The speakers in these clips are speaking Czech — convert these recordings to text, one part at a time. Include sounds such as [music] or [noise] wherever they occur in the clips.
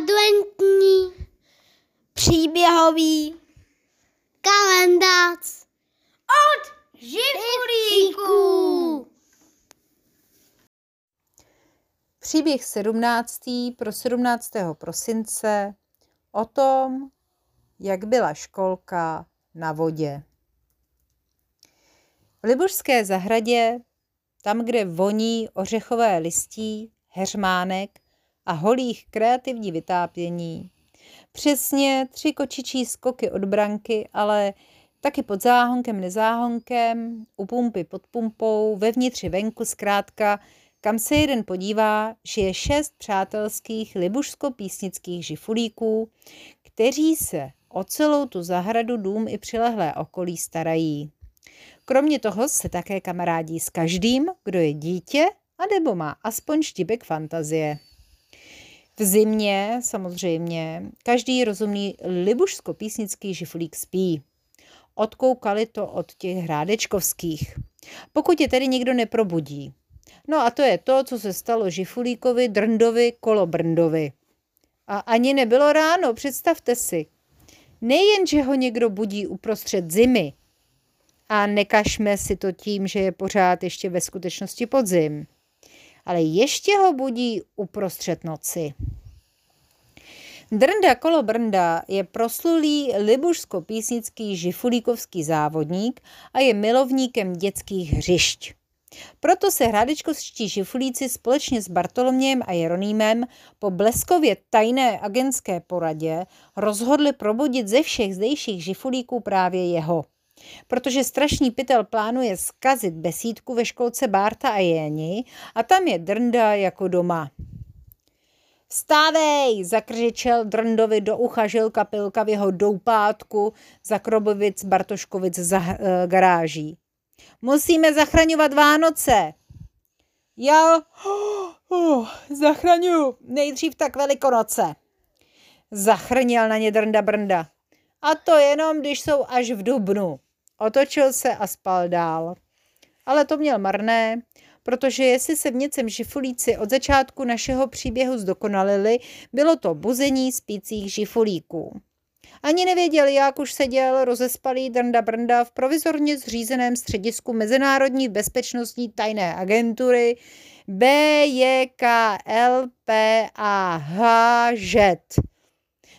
adventní příběhový kalendář od Živulíků. Příběh 17. pro 17. prosince o tom, jak byla školka na vodě. V Libušské zahradě, tam, kde voní ořechové listí, heřmánek a holých kreativní vytápění, přesně tři kočičí skoky od branky, ale taky pod záhonkem, nezáhonkem, u pumpy pod pumpou, vevnitř venku zkrátka, kam se jeden podívá, že je šest přátelských libušsko-písnických žifulíků, kteří se o celou tu zahradu, dům i přilehlé okolí starají. Kromě toho se také kamarádí s každým, kdo je dítě a nebo má aspoň štipek fantazie. V zimě samozřejmě každý rozumný libušsko-písnický žifulík spí. Odkoukali to od těch hrádečkovských. Pokud je tedy někdo neprobudí. No a to je to, co se stalo Žifulíkovi, Drndovi, Kolobrndovi. A ani nebylo ráno, představte si. Nejen, že ho někdo budí uprostřed zimy, a nekažme si to tím, že je pořád ještě ve skutečnosti podzim, ale ještě ho budí uprostřed noci. Drnda Kolobrnda je proslulý libušsko-písnický žifulíkovský závodník a je milovníkem dětských hřišť. Proto se hrádečkovští žifulíci společně s Bartolomějem a Jeronýmem po bleskově tajné agentské poradě rozhodli probudit ze všech zdejších žifulíků právě jeho. Protože strašný pytel plánuje skazit besídku ve školce Bárta a Jéni a tam je Drnda jako doma. Vstávej, zakřičel Drndovi do ucha Žilka Pilka v jeho doupátku za Krobovic Bartoškovic za uh, garáží. Musíme zachraňovat Vánoce. Já uh, [gasps] zachraňuju nejdřív tak velikonoce. Zachrnil na ně Drnda Brnda. A to jenom, když jsou až v dubnu. Otočil se a spal dál. Ale to měl marné, protože jestli se v něcem žifulíci od začátku našeho příběhu zdokonalili, bylo to buzení spících žifulíků. Ani nevěděl, jak už seděl rozespalý Drnda Brnda v provizorně zřízeném středisku Mezinárodní bezpečnostní tajné agentury BJKLPAHŽ.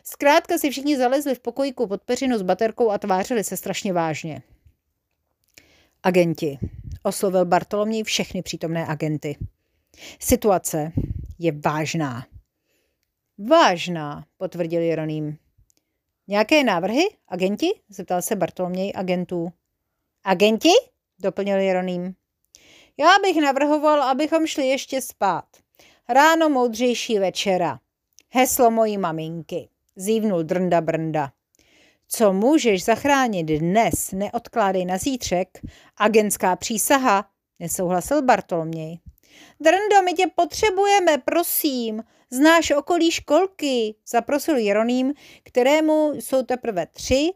Zkrátka si všichni zalezli v pokojíku pod peřinu s baterkou a tvářili se strašně vážně. Agenti. Oslovil Bartoloměj všechny přítomné agenty. Situace je vážná. Vážná, potvrdil Jeroným. Nějaké návrhy, agenti? zeptal se Bartoloměj agentů. Agenti? doplnil Jeroným. Já bych navrhoval, abychom šli ještě spát. Ráno moudřejší večera. Heslo mojí maminky, zívnul Drnda Brnda. Co můžeš zachránit dnes, neodkládej na zítřek. Agentská přísaha, nesouhlasil Bartoloměj. Drndo, my tě potřebujeme, prosím. Znáš okolí školky, zaprosil Jeroným, kterému jsou teprve tři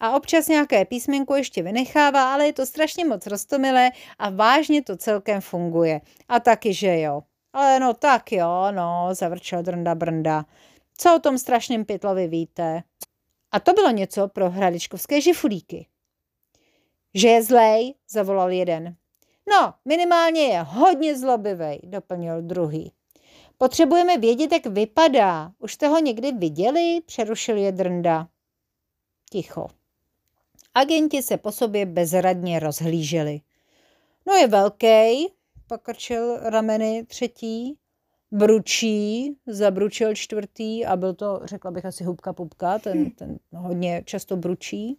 a občas nějaké písmenku ještě vynechává, ale je to strašně moc roztomilé a vážně to celkem funguje. A taky, že jo. Ale no tak jo, no, zavrčel Drnda Brnda. Co o tom strašném pytlovi víte? A to bylo něco pro hradičkovské žifulíky. Že je zlej, zavolal jeden. No, minimálně je hodně zlobivý, doplnil druhý. Potřebujeme vědět, jak vypadá. Už jste ho někdy viděli? Přerušil je Drnda. Ticho. Agenti se po sobě bezradně rozhlíželi. No je velký, pokrčil rameny třetí. Bručí, zabručil čtvrtý a byl to, řekla bych asi hubka pupka, ten, ten hodně často bručí.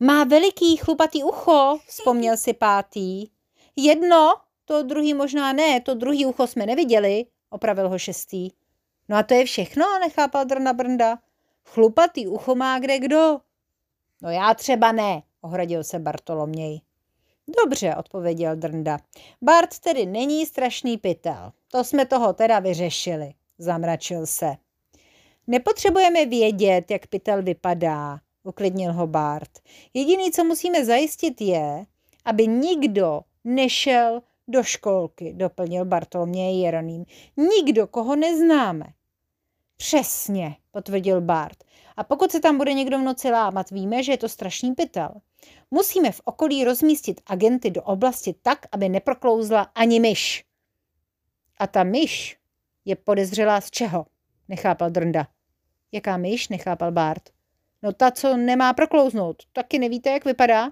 Má veliký chlupatý ucho, vzpomněl si pátý. Jedno, to druhý možná ne, to druhý ucho jsme neviděli, opravil ho šestý. No a to je všechno, nechápal Drna Brnda. Chlupatý ucho má kde kdo. No já třeba ne, ohradil se Bartoloměj. Dobře, odpověděl Drnda. Bart tedy není strašný pytel. To jsme toho teda vyřešili, zamračil se. Nepotřebujeme vědět, jak pytel vypadá, uklidnil ho Bart. Jediný, co musíme zajistit, je, aby nikdo nešel do školky, doplnil Bartoloměj Jeroným. Nikdo, koho neznáme. Přesně, potvrdil Bart. A pokud se tam bude někdo v noci lámat, víme, že je to strašný pytel. Musíme v okolí rozmístit agenty do oblasti tak, aby neproklouzla ani myš. A ta myš je podezřelá z čeho? Nechápal Drnda. Jaká myš? Nechápal Bart. No ta, co nemá proklouznout. Taky nevíte, jak vypadá?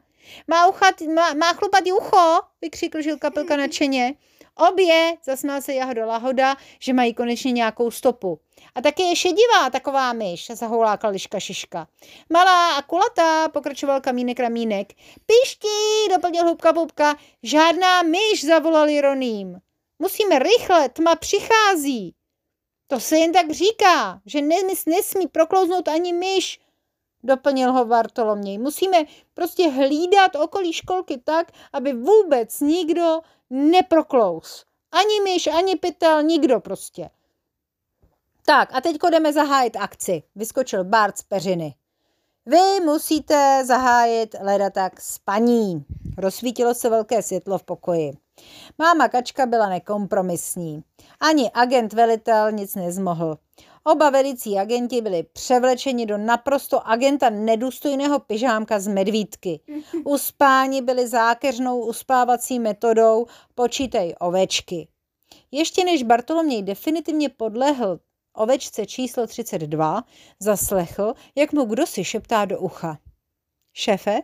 Má, uchat, má, má chlupatý ucho, vykřikl Žilka Pilka nadšeně. Obě, zasmál se Jahoda Lahoda, že mají konečně nějakou stopu. A taky je šedivá taková myš, zahoulákla liška šiška. Malá a kulatá, pokračoval kamínek ramínek. Piští, doplnil hubka pupka. Žádná myš, zavolal Jeroným. Musíme rychle, tma přichází. To se jen tak říká, že nesmí proklouznout ani myš, doplnil ho Bartoloměj. Musíme prostě hlídat okolí školky tak, aby vůbec nikdo neproklous. Ani myš, ani pytel, nikdo prostě. Tak a teď jdeme zahájit akci, vyskočil Bart z peřiny. Vy musíte zahájit ledatak spaní. Rozsvítilo se velké světlo v pokoji. Máma kačka byla nekompromisní. Ani agent velitel nic nezmohl. Oba velicí agenti byli převlečeni do naprosto agenta nedůstojného pyžámka z medvídky. [laughs] Uspáni byli zákeřnou uspávací metodou počítej ovečky. Ještě než Bartoloměj definitivně podlehl ovečce číslo 32, zaslechl, jak mu kdo si šeptá do ucha. Šefe,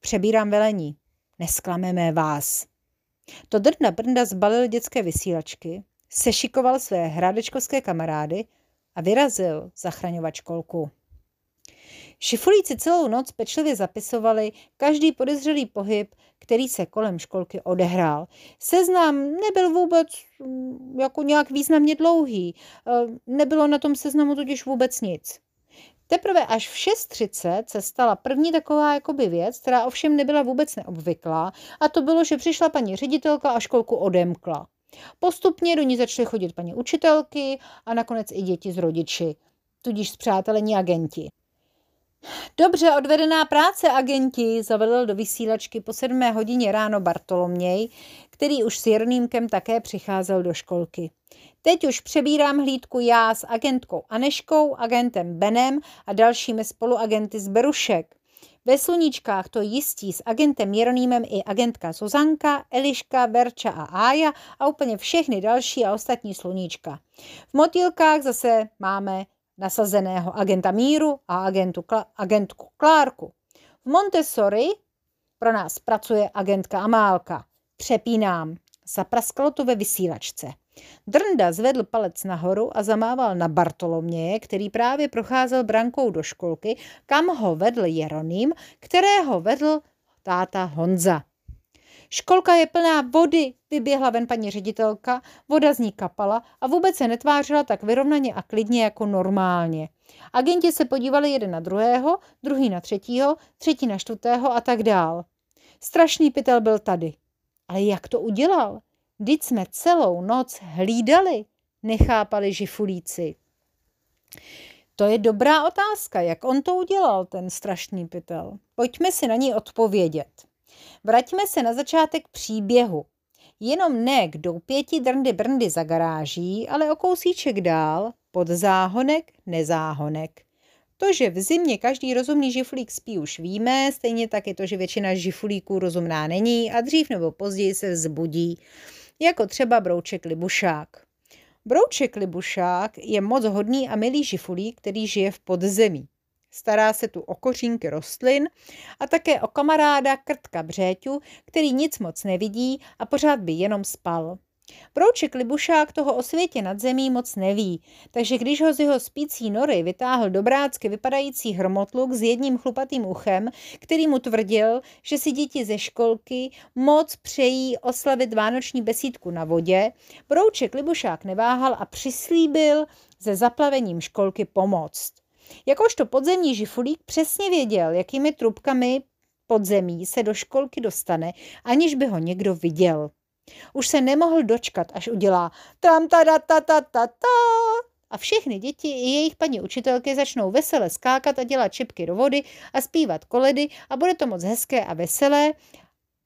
přebírám velení. Nesklameme vás. To Drna Brnda zbalil dětské vysílačky, sešikoval své hradečkovské kamarády a vyrazil zachraňovat školku. Šifulíci celou noc pečlivě zapisovali každý podezřelý pohyb, který se kolem školky odehrál. Seznam nebyl vůbec mm, jako nějak významně dlouhý. E, nebylo na tom seznamu totiž vůbec nic. Teprve až v 6.30 se stala první taková jakoby věc, která ovšem nebyla vůbec neobvyklá, a to bylo, že přišla paní ředitelka a školku odemkla. Postupně do ní začaly chodit paní učitelky a nakonec i děti z rodiči, tudíž zpřátelení agenti. Dobře odvedená práce, agenti, zavedl do vysílačky po sedmé hodině ráno Bartoloměj, který už s Jirnýmkem také přicházel do školky. Teď už přebírám hlídku já s agentkou Aneškou, agentem Benem a dalšími spoluagenty z Berušek. Ve sluníčkách to jistí s agentem Jeronýmem i agentka Zuzanka, Eliška, Berča a Ája a úplně všechny další a ostatní sluníčka. V motýlkách zase máme nasazeného agenta Míru a agentu, agentku Klárku. V Montessori pro nás pracuje agentka Amálka. Přepínám. Zapraskalo to ve vysílačce. Drnda zvedl palec nahoru a zamával na Bartoloměje, který právě procházel brankou do školky, kam ho vedl Jeroným, kterého vedl táta Honza. Školka je plná vody, vyběhla ven paní ředitelka, voda z ní kapala a vůbec se netvářila tak vyrovnaně a klidně jako normálně. Agenti se podívali jeden na druhého, druhý na třetího, třetí na čtvrtého a tak dál. Strašný pytel byl tady. Ale jak to udělal? Vždyť jsme celou noc hlídali, nechápali žifulíci. To je dobrá otázka, jak on to udělal, ten strašný pytel. Pojďme si na ní odpovědět. Vraťme se na začátek příběhu. Jenom ne k doupěti drndy brndy za garáží, ale o kousíček dál, pod záhonek, nezáhonek. To, že v zimě každý rozumný žiflík spí, už víme, stejně tak je to, že většina žiflíků rozumná není a dřív nebo později se vzbudí jako třeba brouček libušák. Brouček libušák je moc hodný a milý žifulík, který žije v podzemí. Stará se tu o kořínky rostlin a také o kamaráda krtka břéťu, který nic moc nevidí a pořád by jenom spal. Brouček Libušák toho o světě nad zemí moc neví, takže když ho z jeho spící nory vytáhl dobrácky vypadající hromotluk s jedním chlupatým uchem, který mu tvrdil, že si děti ze školky moc přejí oslavit vánoční besídku na vodě, Brouček Libušák neváhal a přislíbil se zaplavením školky pomoct. Jakožto podzemní žifulík přesně věděl, jakými trubkami podzemí se do školky dostane, aniž by ho někdo viděl. Už se nemohl dočkat, až udělá tam ta ta ta ta ta ta a všechny děti i jejich paní učitelky začnou vesele skákat a dělat čipky do vody a zpívat koledy a bude to moc hezké a veselé.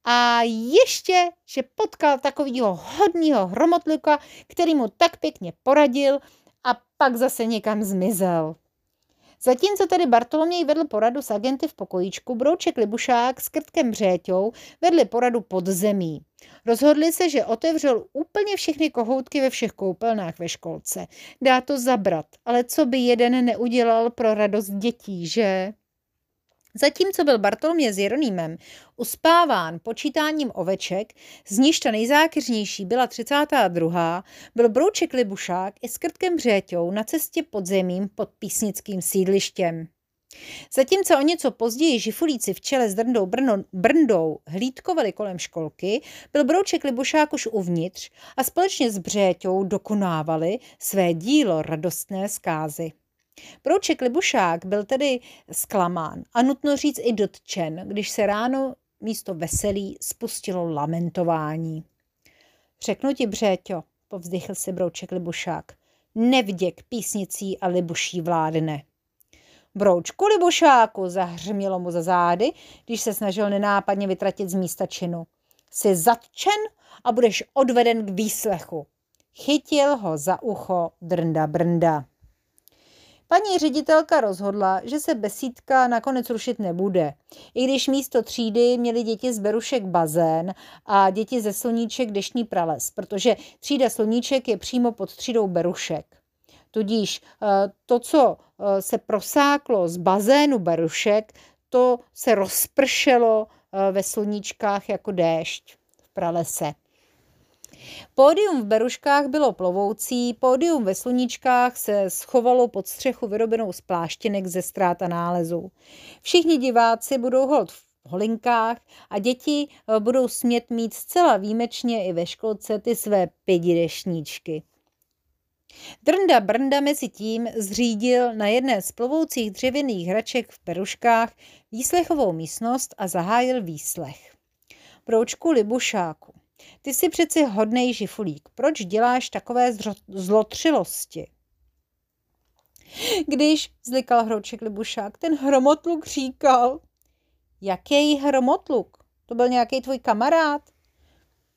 A ještě, že potkal takového hodního hromotlika, který mu tak pěkně poradil a pak zase někam zmizel. Zatímco tedy Bartoloměj vedl poradu s agenty v pokojíčku, Brouček Libušák s Krtkem Břéťou vedli poradu pod zemí. Rozhodli se, že otevřel úplně všechny kohoutky ve všech koupelnách ve školce. Dá to zabrat, ale co by jeden neudělal pro radost dětí, že? Zatímco byl Bartolomě s Jeronýmem uspáván počítáním oveček, z níž ta nejzákeřnější byla 32., byl Brouček Libušák i s Krtkem Břéťou na cestě pod zemím pod písnickým sídlištěm. Zatímco o něco později žifulíci v čele s Drndou Brno, Brndou hlídkovali kolem školky, byl Brouček Libušák už uvnitř a společně s Břéťou dokonávali své dílo radostné zkázy. Brouček Libušák byl tedy zklamán a nutno říct i dotčen, když se ráno místo veselí spustilo lamentování. Řeknu ti, Břéťo, povzdychl si Brouček Libušák, nevděk písnicí a Libuší vládne. Broučku Libušáku, zahřmělo mu za zády, když se snažil nenápadně vytratit z místa činu. Jsi zatčen a budeš odveden k výslechu. Chytil ho za ucho drnda brnda. Paní ředitelka rozhodla, že se besídka nakonec rušit nebude. I když místo třídy měly děti z Berušek bazén a děti ze Sloníček deštní prales, protože třída Sloníček je přímo pod třídou Berušek. Tudíž eh, to, co eh, se prosáklo z bazénu Berušek, to se rozpršelo eh, ve sluníčkách jako déšť v pralese. Pódium v Beruškách bylo plovoucí, pódium ve Sluníčkách se schovalo pod střechu vyrobenou z pláštěnek ze ztrát a nálezů. Všichni diváci budou hold v holinkách a děti eh, budou smět mít zcela výjimečně i ve školce ty své pědidešníčky. Drnda Brnda mezi tím zřídil na jedné z plovoucích dřevěných hraček v Peruškách výslechovou místnost a zahájil výslech. Proučku Libušáku. Ty jsi přeci hodnej žifulík. Proč děláš takové zlotřilosti? Když, zlikal hrouček Libušák, ten hromotluk říkal. Jaký hromotluk? To byl nějaký tvůj kamarád?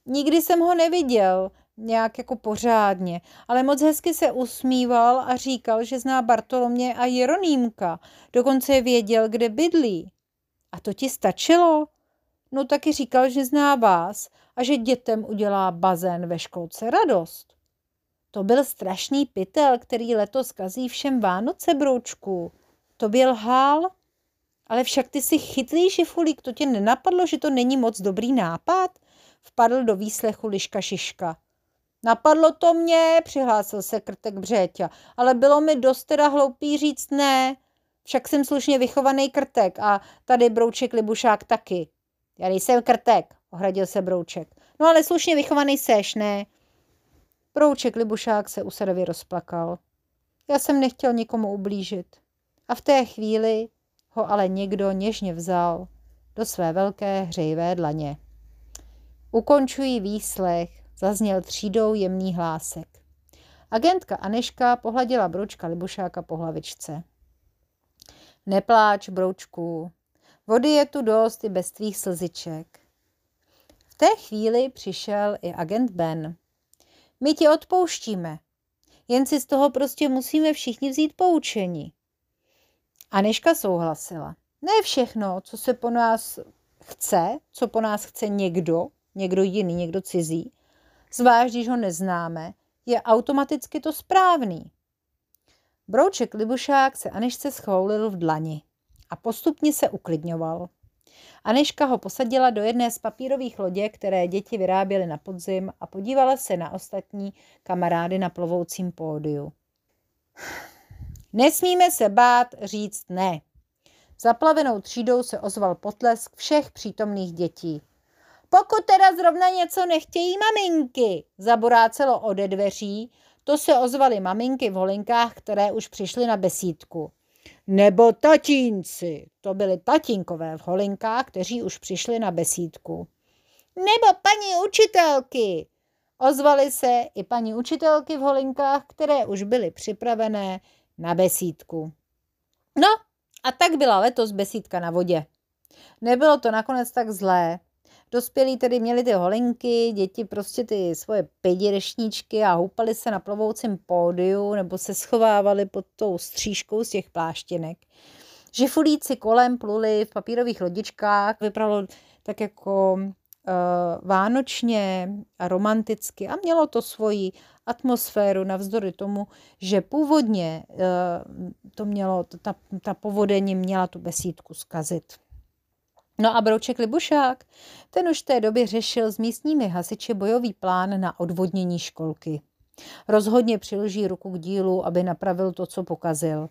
Nikdy jsem ho neviděl, nějak jako pořádně, ale moc hezky se usmíval a říkal, že zná Bartolomě a Jeronýmka. Dokonce věděl, kde bydlí. A to ti stačilo? No taky říkal, že zná vás a že dětem udělá bazén ve školce radost. To byl strašný pytel, který letos kazí všem Vánoce, broučku. To byl hál? Ale však ty si chytlý šifulík, to tě nenapadlo, že to není moc dobrý nápad? Vpadl do výslechu Liška Šiška. Napadlo to mě, přihlásil se krtek Břeťa, ale bylo mi dost teda hloupý říct ne. Však jsem slušně vychovaný krtek a tady brouček Libušák taky. Já nejsem krtek, ohradil se Brouček. No ale slušně vychovaný seš, ne? Brouček Libušák se usadově rozplakal. Já jsem nechtěl nikomu ublížit. A v té chvíli ho ale někdo něžně vzal do své velké hřejivé dlaně. Ukončují výslech, zazněl třídou jemný hlásek. Agentka Aneška pohladila Broučka Libušáka po hlavičce. Nepláč, Broučku, vody je tu dost i bez tvých slziček. V té chvíli přišel i agent Ben. My ti odpouštíme, jen si z toho prostě musíme všichni vzít poučení. Aneška souhlasila. Ne všechno, co se po nás chce, co po nás chce někdo, někdo jiný, někdo cizí, zvlášť když ho neznáme, je automaticky to správný. Brouček Libušák se Anešce schoulil v dlani a postupně se uklidňoval. Aneška ho posadila do jedné z papírových lodě, které děti vyráběly na podzim a podívala se na ostatní kamarády na plovoucím pódiu. Nesmíme se bát říct ne. Zaplavenou třídou se ozval potlesk všech přítomných dětí. Pokud teda zrovna něco nechtějí maminky, zaborácelo ode dveří, to se ozvaly maminky v holinkách, které už přišly na besídku. Nebo tatínci, to byli tatínkové v holinkách, kteří už přišli na besídku. Nebo paní učitelky, ozvaly se i paní učitelky v holinkách, které už byly připravené na besídku. No a tak byla letos besídka na vodě. Nebylo to nakonec tak zlé. Dospělí tedy měli ty holinky, děti prostě ty svoje pědirešníčky a houpali se na plovoucím pódiu nebo se schovávali pod tou střížkou z těch pláštěnek. Žifulíci kolem pluli v papírových lodičkách, vypadalo tak jako uh, vánočně a romanticky a mělo to svoji atmosféru navzdory tomu, že původně uh, to mělo, ta, ta povodeň měla tu besídku zkazit. No a Brouček Libušák, ten už v té době řešil s místními hasiči bojový plán na odvodnění školky. Rozhodně přiloží ruku k dílu, aby napravil to, co pokazil.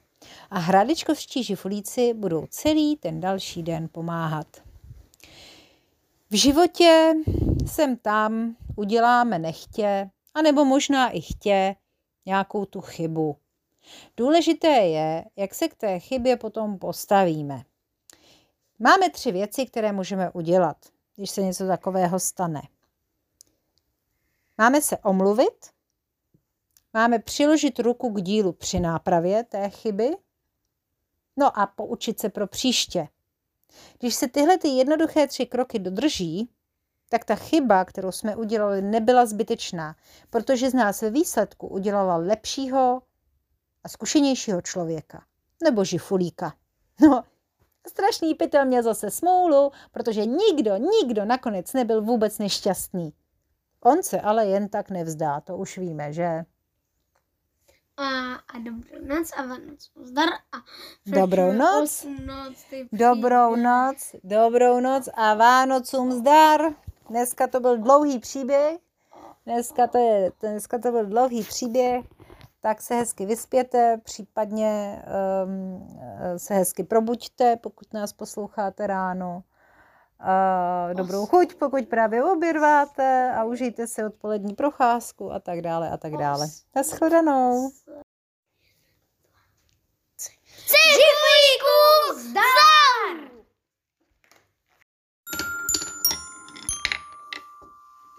A hradičkovští žifulíci budou celý ten další den pomáhat. V životě sem tam uděláme nechtě, anebo možná i chtě nějakou tu chybu. Důležité je, jak se k té chybě potom postavíme. Máme tři věci, které můžeme udělat, když se něco takového stane. Máme se omluvit, máme přiložit ruku k dílu při nápravě té chyby, no a poučit se pro příště. Když se tyhle ty jednoduché tři kroky dodrží, tak ta chyba, kterou jsme udělali, nebyla zbytečná, protože z nás ve výsledku udělala lepšího a zkušenějšího člověka. Nebo žifulíka. No, strašný pytel měl zase smůlu, protože nikdo, nikdo nakonec nebyl vůbec nešťastný. On se ale jen tak nevzdá, to už víme, že? A, a dobrou noc a Vánoc zdar a Dobrou noc. noc Dobrou noc, dobrou noc a Vánocům zdar. Dneska to byl dlouhý příběh. Dneska to, je, dneska to byl dlouhý příběh, tak se hezky vyspěte, případně se hezky probuďte, pokud nás posloucháte ráno. Dobrou chuť, pokud právě obědváte a užijte si odpolední procházku a tak dále a tak dále. Naschledanou. Cibulíkům zdar!